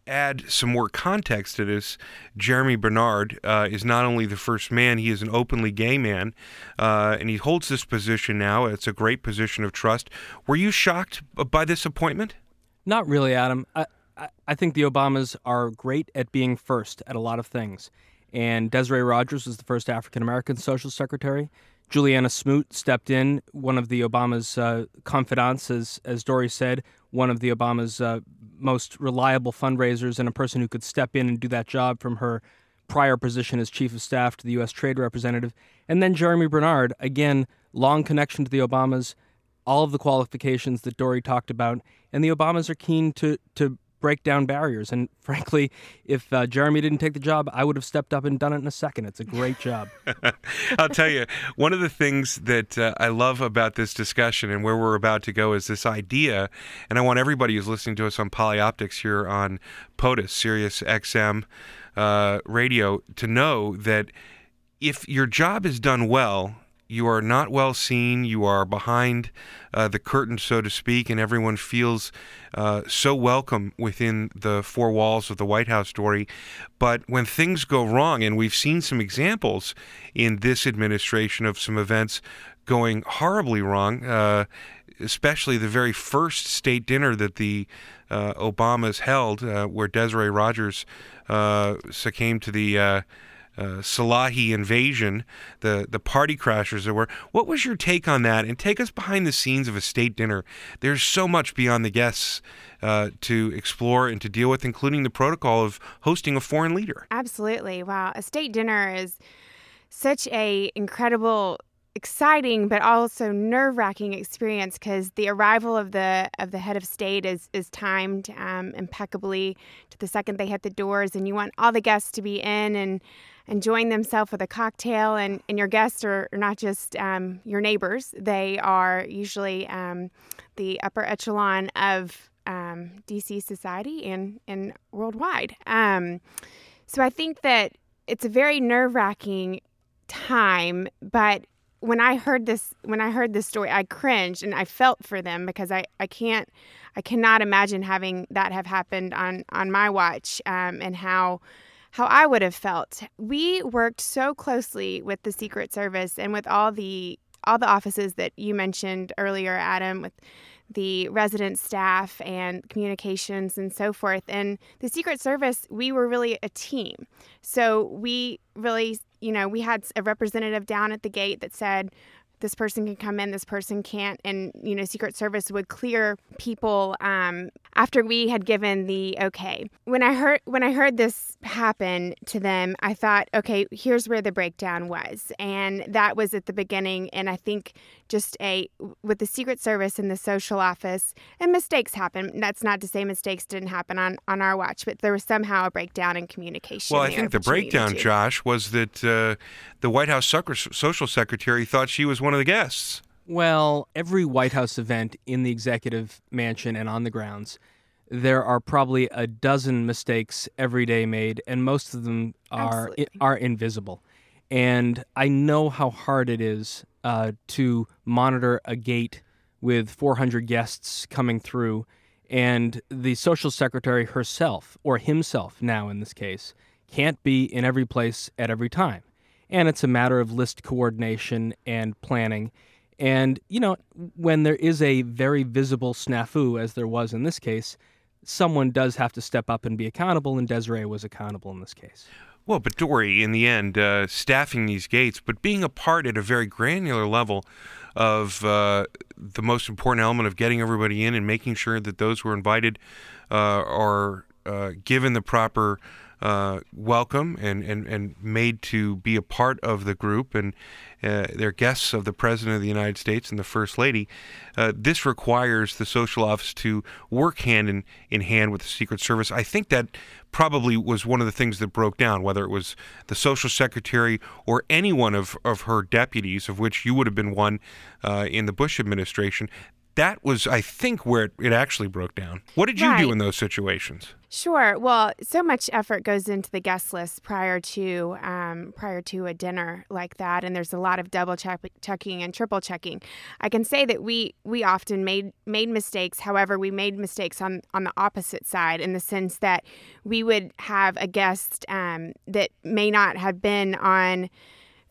add some more context to this, Jeremy Bernard uh, is not only the first man, he is an openly gay man, uh, and he holds this position now. It's a great position of trust. Were you shocked by this appointment? Not really, Adam. I, I, I think the Obamas are great at being first at a lot of things. And Desiree Rogers was the first African American social secretary. Julianna Smoot stepped in, one of the Obama's uh, confidants, as, as Dory said, one of the Obama's uh, most reliable fundraisers and a person who could step in and do that job from her prior position as chief of staff to the U.S. Trade Representative. And then Jeremy Bernard, again, long connection to the Obamas, all of the qualifications that Dory talked about. And the Obamas are keen to, to break down barriers. And <laughs> frankly, if uh, Jeremy didn't take the job, I would have stepped up and done it in a second. It's a great job. <laughs> I'll tell you, one of the things that uh, I love about this discussion and where we're about to go is this idea. And I want everybody who's listening to us on Polyoptics here on POTUS, Sirius XM uh, radio, to know that if your job is done well, you are not well seen. You are behind uh, the curtain, so to speak, and everyone feels uh, so welcome within the four walls of the White House story. But when things go wrong, and we've seen some examples in this administration of some events going horribly wrong, uh, especially the very first state dinner that the uh, Obamas held, uh, where Desiree Rogers uh, succumbed to the uh, Salahi invasion, the the party crashers there were. What was your take on that? And take us behind the scenes of a state dinner. There's so much beyond the guests uh, to explore and to deal with, including the protocol of hosting a foreign leader. Absolutely. Wow, a state dinner is such a incredible exciting but also nerve-wracking experience because the arrival of the of the head of state is is timed um, impeccably to the second they hit the doors and you want all the guests to be in and enjoying themselves with a cocktail. And, and your guests are, not just um, your neighbors. They are usually um, the upper echelon of um, dc society and and worldwide. Um, so i think that it's a very nerve-wracking time but when I heard this when I heard this story, I cringed and I felt for them because I, I can't I cannot imagine having that have happened on on my watch um, and how how I would have felt. We worked so closely with the Secret Service and with all the all the offices that you mentioned earlier, Adam, with the resident staff and communications and so forth. And the Secret Service, we were really a team. So we really you know, we had a representative down at the gate that said, this person can come in, this person can't. And, you know, Secret Service would clear people um, after we had given the okay. When I heard when I heard this happen to them, I thought, okay, here's where the breakdown was. And that was at the beginning. And I think just a with the Secret Service and the social office, and mistakes happen. That's not to say mistakes didn't happen on on our watch, but there was somehow a breakdown in communication. Well, I think the breakdown, Josh, was that uh, the White House social secretary thought she was one of the guests. Well, every White House event in the executive mansion and on the grounds, there are probably a dozen mistakes every day made, and most of them are are invisible. And I know how hard it is uh, to monitor a gate with 400 guests coming through, and the social secretary herself, or himself now in this case, can't be in every place at every time. And it's a matter of list coordination and planning. And, you know, when there is a very visible snafu, as there was in this case, someone does have to step up and be accountable, and Desiree was accountable in this case. Well, but Dory, in the end, uh, staffing these gates, but being a part at a very granular level of uh, the most important element of getting everybody in and making sure that those who are invited uh, are uh, given the proper uh, welcome and, and, and made to be a part of the group and uh, they're guests of the President of the United States and the First Lady. Uh, this requires the social office to work hand in, in hand with the Secret Service. I think that probably was one of the things that broke down, whether it was the social secretary or any one of, of her deputies, of which you would have been one uh, in the Bush administration that was, I think, where it, it actually broke down. What did you right. do in those situations? Sure. Well, so much effort goes into the guest list prior to um, prior to a dinner like that, and there's a lot of double check- checking and triple checking. I can say that we we often made made mistakes. However, we made mistakes on on the opposite side in the sense that we would have a guest um, that may not have been on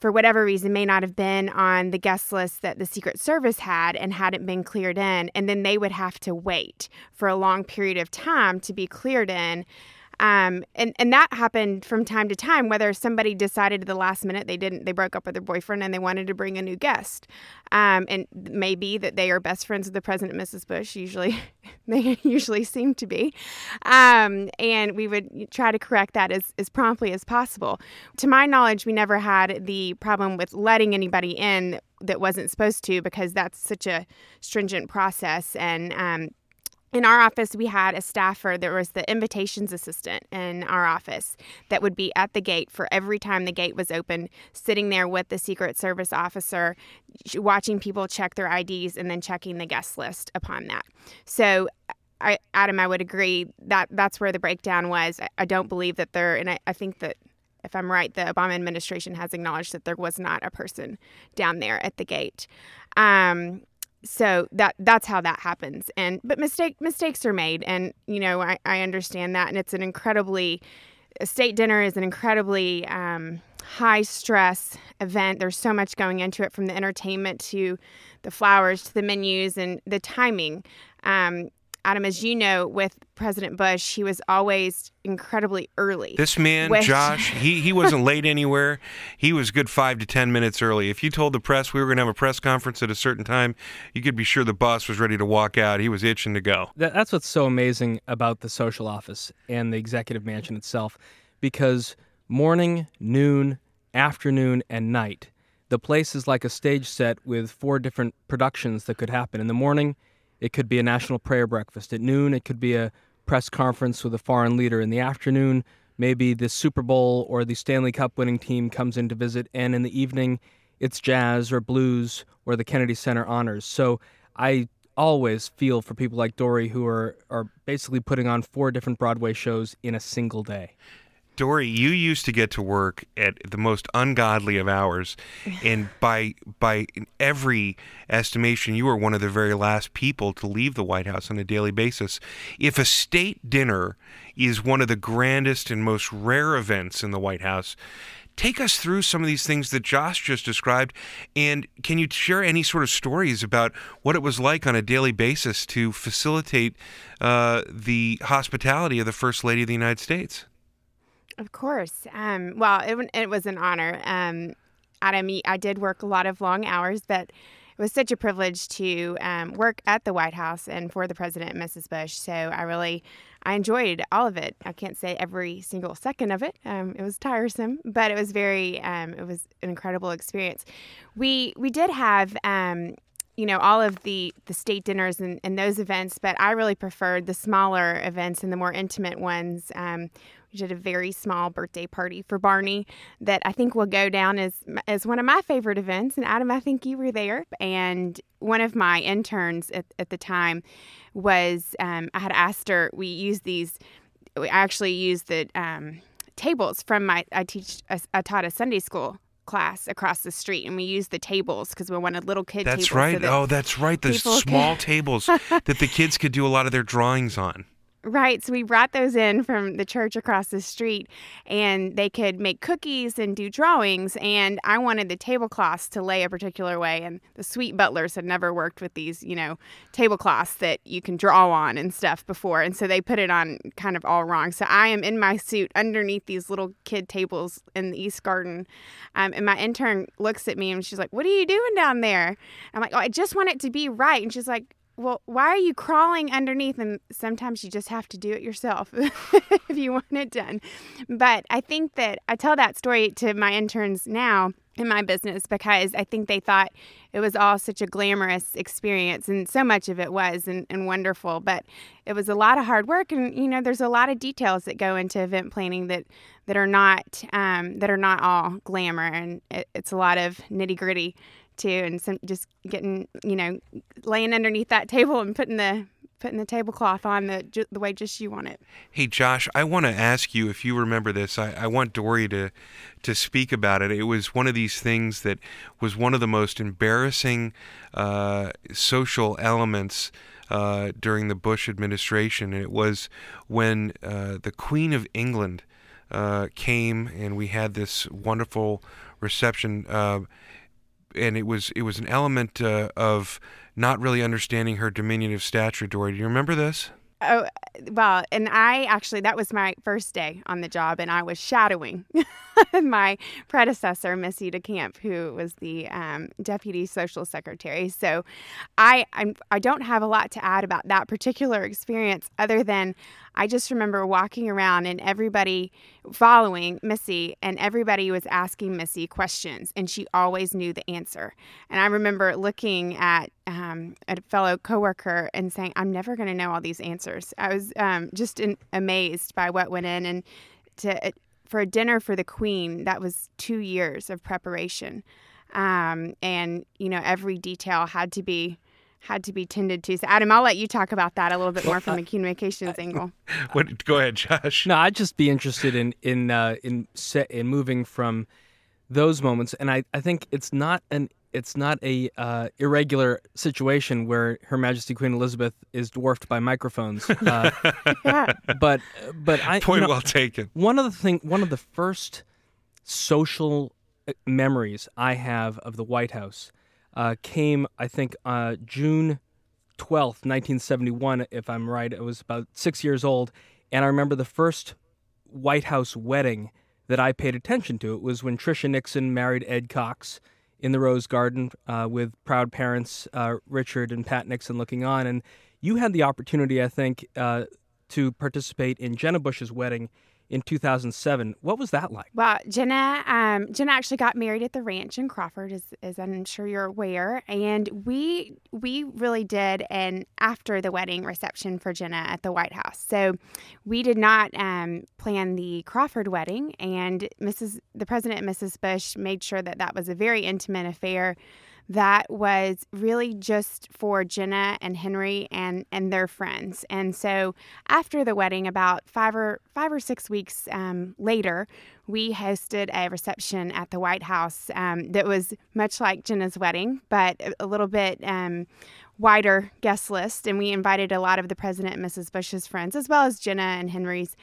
for whatever reason, may not have been on the guest list that the Secret Service had and hadn't been cleared in. And then they would have to wait for a long period of time to be cleared in. Um, and and that happened from time to time. Whether somebody decided at the last minute they didn't, they broke up with their boyfriend and they wanted to bring a new guest, um, and maybe that they are best friends with the president, Mrs. Bush. Usually, <laughs> they usually seem to be, um, and we would try to correct that as as promptly as possible. To my knowledge, we never had the problem with letting anybody in that wasn't supposed to because that's such a stringent process and um, in our office, we had a staffer. There was the invitations assistant in our office that would be at the gate for every time the gate was open, sitting there with the Secret Service officer, watching people check their IDs and then checking the guest list upon that. So, I, Adam, I would agree that that's where the breakdown was. I, don't believe that there, and I, I think that if I'm right, the Obama administration has acknowledged that there was not a person down there at the gate. Um, so that that's how that happens. And but mistake mistakes are made. And you know I, I understand that. And it's an incredibly a state dinner is an incredibly um, high stress event. There's so much going into it from the entertainment to the flowers to the menus and the timing. Um, Adam, as you know, with President Bush, he was always incredibly early. This man, Which- Josh, <laughs> he, he wasn't late anywhere. He was good five to ten minutes early. If you told the press we were going to have a press conference at a certain time, you could be sure the boss was ready to walk out. He was itching to go. That's what's so amazing about the social office and the executive mansion itself, because morning, noon, afternoon, and night, the place is like a stage set with four different productions that could happen. In the morning, it could be a national prayer breakfast. At noon, it could be a press conference with a foreign leader. In the afternoon, maybe the Super Bowl or the Stanley Cup winning team comes in to visit. And in the evening, it's jazz or blues or the Kennedy Center honors. So I always feel for people like Dory who are, are basically putting on four different Broadway shows in a single day. Dory, you used to get to work at the most ungodly of hours, <laughs> and by by every estimation, you were one of the very last people to leave the White House on a daily basis. If a state dinner is one of the grandest and most rare events in the White House, take us through some of these things that Josh just described, and can you share any sort of stories about what it was like on a daily basis to facilitate uh, the hospitality of the First Lady of the United States? Of course. Um, well, it, it was an honor. Um, Adam, I did work a lot of long hours, but it was such a privilege to um, work at the White House and for the President Mrs. Bush. So I really, I enjoyed all of it. I can't say every single second of it. Um, it was tiresome, but it was very, um, it was an incredible experience. We we did have. Um, you know all of the the state dinners and, and those events but i really preferred the smaller events and the more intimate ones um, we did a very small birthday party for barney that i think will go down as as one of my favorite events and adam i think you were there and one of my interns at, at the time was um, i had asked her we used these we actually used the um, tables from my i teach i taught a sunday school class across the street and we used the tables because we wanted little kids. That's tables so right. that oh, that's right. The small can- tables <laughs> that the kids could do a lot of their drawings on. Right. So we brought those in from the church across the street and they could make cookies and do drawings. And I wanted the tablecloths to lay a particular way. And the sweet butlers had never worked with these, you know, tablecloths that you can draw on and stuff before. And so they put it on kind of all wrong. So I am in my suit underneath these little kid tables in the East Garden. Um, and my intern looks at me and she's like, What are you doing down there? I'm like, Oh, I just want it to be right. And she's like, well, why are you crawling underneath? And sometimes you just have to do it yourself <laughs> if you want it done. But I think that I tell that story to my interns now in my business because I think they thought it was all such a glamorous experience, and so much of it was and, and wonderful. But it was a lot of hard work, and you know, there's a lot of details that go into event planning that that are not um, that are not all glamour, and it, it's a lot of nitty gritty too, and some just getting you know laying underneath that table and putting the putting the tablecloth on the the way just you want it. Hey, Josh, I want to ask you if you remember this. I, I want Dory to to speak about it. It was one of these things that was one of the most embarrassing uh, social elements uh, during the Bush administration. And it was when uh, the Queen of England uh, came and we had this wonderful reception. And it was it was an element uh, of not really understanding her diminutive stature. Dory, do you remember this? Oh, well, and I actually, that was my first day on the job, and I was shadowing <laughs> my predecessor, Missy DeCamp, who was the um, deputy social secretary. So I, I'm, I don't have a lot to add about that particular experience other than I just remember walking around and everybody following Missy, and everybody was asking Missy questions, and she always knew the answer. And I remember looking at um, a fellow coworker and saying, "I'm never going to know all these answers." I was um, just in, amazed by what went in, and to for a dinner for the Queen, that was two years of preparation, um, and you know every detail had to be had to be tended to. So, Adam, I'll let you talk about that a little bit more from a communications angle. <laughs> What, go ahead, Josh. No, I'd just be interested in in uh, in set in moving from those moments, and I, I think it's not an it's not a uh, irregular situation where Her Majesty Queen Elizabeth is dwarfed by microphones. Uh, <laughs> Yeah. but but I Point you know, well taken. one of the thing one of the first social uh, memories I have of the White House uh, came I think uh, June 12th, 1971, if I'm right. I was about six years old. And I remember the first White House wedding that I paid attention to. It was when Tricia Nixon married Ed Cox in the Rose Garden uh, with proud parents uh, Richard and Pat Nixon looking on. And you had the opportunity, I think, uh, to participate in Jenna Bush's wedding in 2007. What was that like? Well, Jenna, um, Jenna actually got married at the ranch in Crawford, as, as I'm sure you're aware, and we we really did an after the wedding reception for Jenna at the White House. So we did not um, plan the Crawford wedding, and Mrs. the President and Mrs. Bush made sure that that was a very intimate affair that was really just for Jenna and Henry and and their friends. And so after the wedding, about five or five or six weeks um, later, we hosted a reception at the White House um, that was much like Jenna's wedding, but a little bit. Um, wider guest list and we invited a lot of the president and mrs bush's friends as well as jenna and henry's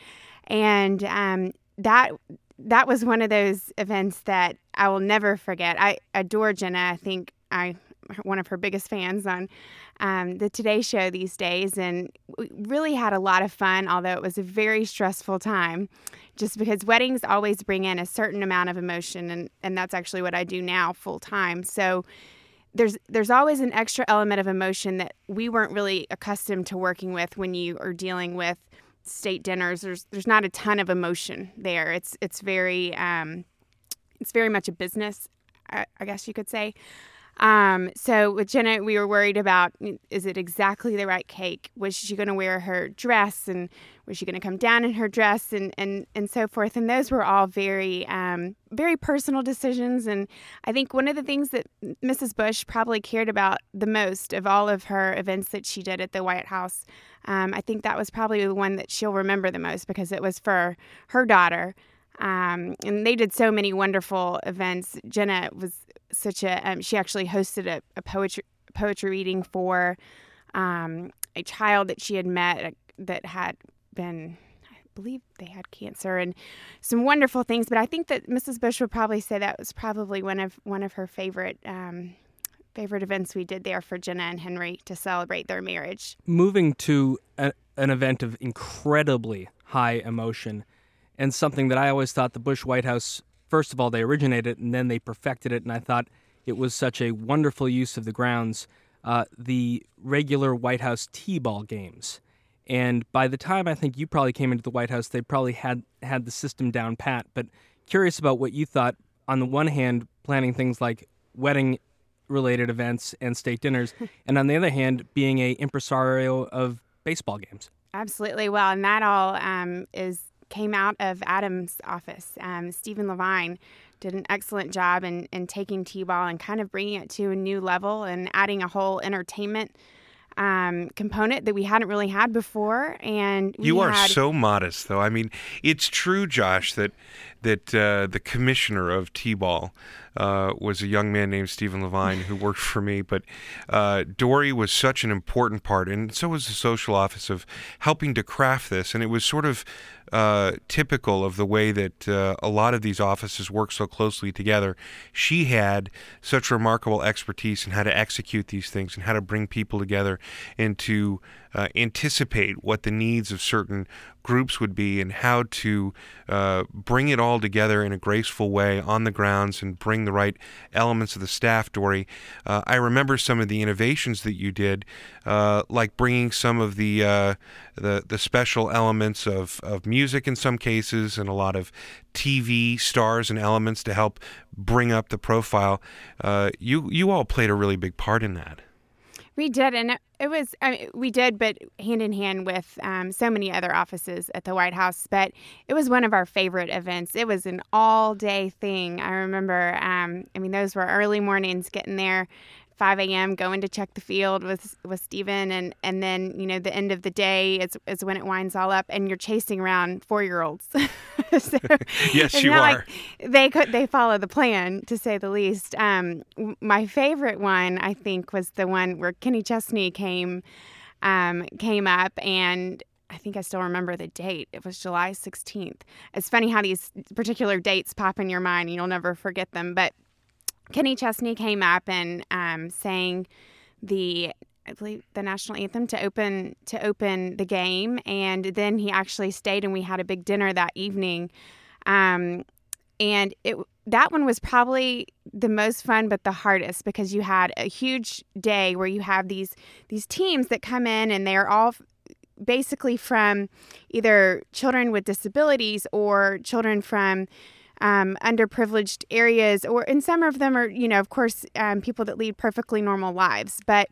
and um, that that was one of those events that I will never forget. I adore Jenna. I think I one of her biggest fans on um, the Today Show these days, and we really had a lot of fun. Although it was a very stressful time, just because weddings always bring in a certain amount of emotion, and and that's actually what I do now full time. So there's there's always an extra element of emotion that we weren't really accustomed to working with when you are dealing with state dinners. There's there's not a ton of emotion there. It's it's very um, it's very much a business, I, I guess you could say. Um, so with Jenna, we were worried about is it exactly the right cake? Was she going to wear her dress, and was she going to come down in her dress, and and and so forth? And those were all very um, very personal decisions. And I think one of the things that Mrs. Bush probably cared about the most of all of her events that she did at the White House, um, I think that was probably the one that she'll remember the most because it was for her daughter. Um, and they did so many wonderful events. Jenna was such a um, she actually hosted a, a poetry poetry reading for um, a child that she had met uh, that had been I believe they had cancer and some wonderful things. But I think that Mrs. Bush would probably say that was probably one of one of her favorite um, favorite events we did there for Jenna and Henry to celebrate their marriage. Moving to a, an event of incredibly high emotion and something that I always thought the Bush White House first of all, they originated and then they perfected it. And I thought it was such a wonderful use of the grounds. Uh, the regular White House T-ball games. And by the time I think you probably came into the White House, they probably had had the system down pat. But curious about what you thought. On the one hand, planning things like wedding related events and state dinners, <laughs> and on the other hand, being a impresario of baseball games. Absolutely. Well, and that all um, is came out of Adam's office. Um, Stephen Levine did an excellent job in, in taking T-ball and kind of bringing it to a new level and adding a whole entertainment um, component that we hadn't really had before. And you are had... so modest, though. I mean, it's true, Josh, that that uh, the commissioner of T-ball uh, was a young man named Stephen Levine who worked for me. But uh, Dory was such an important part, and so was the social office of helping to craft this. And it was sort of uh, typical of the way that uh, a lot of these offices work so closely together. She had such remarkable expertise in how to execute these things and how to bring people together and to uh, anticipate what the needs of certain groups would be and how to uh, bring it all together in a graceful way on the grounds and bring the right elements of the staff, Dory. Uh, I remember some of the innovations that you did, uh, like bringing some of the, uh, the, the special elements of, of music in some cases and a lot of TV stars and elements to help bring up the profile. Uh, you, you all played a really big part in that. We did, and it was I mean, we did, but hand in hand with um, so many other offices at the White House. But it was one of our favorite events. It was an all-day thing. I remember. Um, I mean, those were early mornings, getting there 5 a.m. going to check the field with with Stephen, and and then you know the end of the day is is when it winds all up, and you're chasing around four year olds. <laughs> so, yes, you are. Like they could they follow the plan to say the least. Um, my favorite one I think was the one where Kenny Chesney came um, came up and I think I still remember the date. It was July 16th. It's funny how these particular dates pop in your mind and you'll never forget them. But Kenny Chesney came up and um, sang the I believe the national anthem to open to open the game, and then he actually stayed and we had a big dinner that evening. Um, and it that one was probably the most fun but the hardest because you had a huge day where you have these these teams that come in and they're all basically from either children with disabilities or children from um, underprivileged areas, or and some of them are, you know, of course, um, people that lead perfectly normal lives. But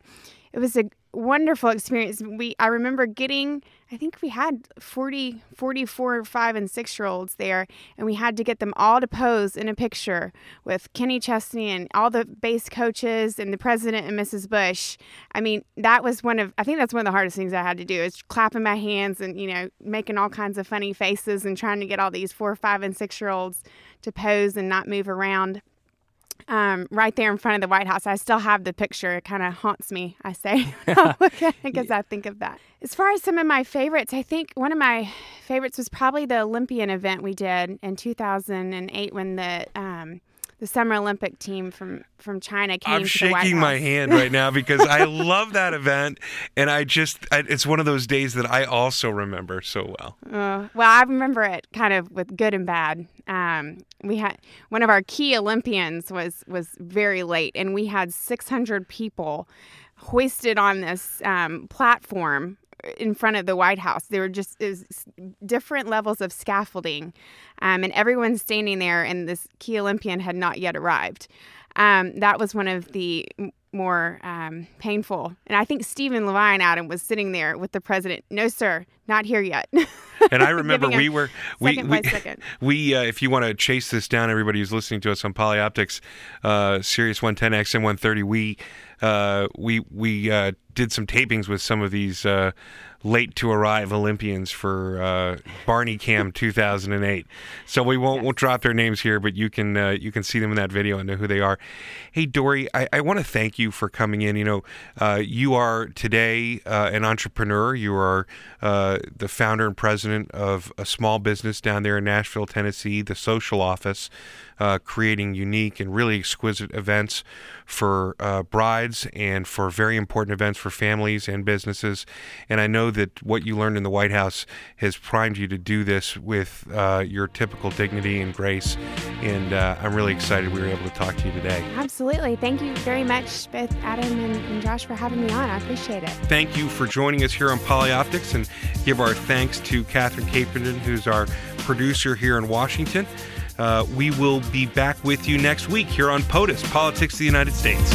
it was a wonderful experience. We I remember getting I think we had 40 44 5 and 6 year olds there and we had to get them all to pose in a picture with Kenny Chesney and all the base coaches and the president and Mrs. Bush. I mean, that was one of I think that's one of the hardest things I had to do is clapping my hands and, you know, making all kinds of funny faces and trying to get all these 4 5 and 6 year olds to pose and not move around um, right there in front of the White House. I still have the picture. It kind of haunts me, I say, <laughs> <laughs> because I think of that. As far as some of my favorites, I think one of my favorites was probably the Olympian event we did in 2008 when the um, the Summer Olympic team from from China came. I'm shaking my hand right now because I <laughs> love that event, and I just I, it's one of those days that I also remember so well. Uh, well, I remember it kind of with good and bad. Um, we had one of our key Olympians was was very late, and we had 600 people hoisted on this um, platform in front of the White House. There were just different levels of scaffolding, um, and everyone's standing there, and this key Olympian had not yet arrived. Um, that was one of the more um, painful. And I think Stephen Levine Adam was sitting there with the president. No, sir, not here yet. and I <laughs> remember we were we we, <laughs> we uh, if you want to chase this down, everybody who's listening to us on Polyoptics, uh, Sirius 110X and 130, we uh, we we uh, did some tapings with some of these uh, late to arrive Olympians for uh, Barney Cam <laughs> 2008. So we won't won't drop their names here, but you can uh, you can see them in that video and know who they are. Hey Dory, I, I want to thank you for coming in. You know, uh, you are today an entrepreneur. You are the founder and president of a small business down there in Nashville, Tennessee, the Social Office uh, creating unique and really exquisite events for uh, brides and for very important events for families and businesses. And I know that what you learned in the White House has primed you to do this with uh, your typical dignity and grace. And uh, I'm really excited we were able to talk to you today. Absolutely. Thank you very much, both Adam and, and Josh, for having me on. I appreciate it. Thank you for joining us here on Polyoptics and give our thanks to Catherine Caperton, who's our producer here in Washington. Uh, we will be back with you next week here on POTUS, Politics of the United States.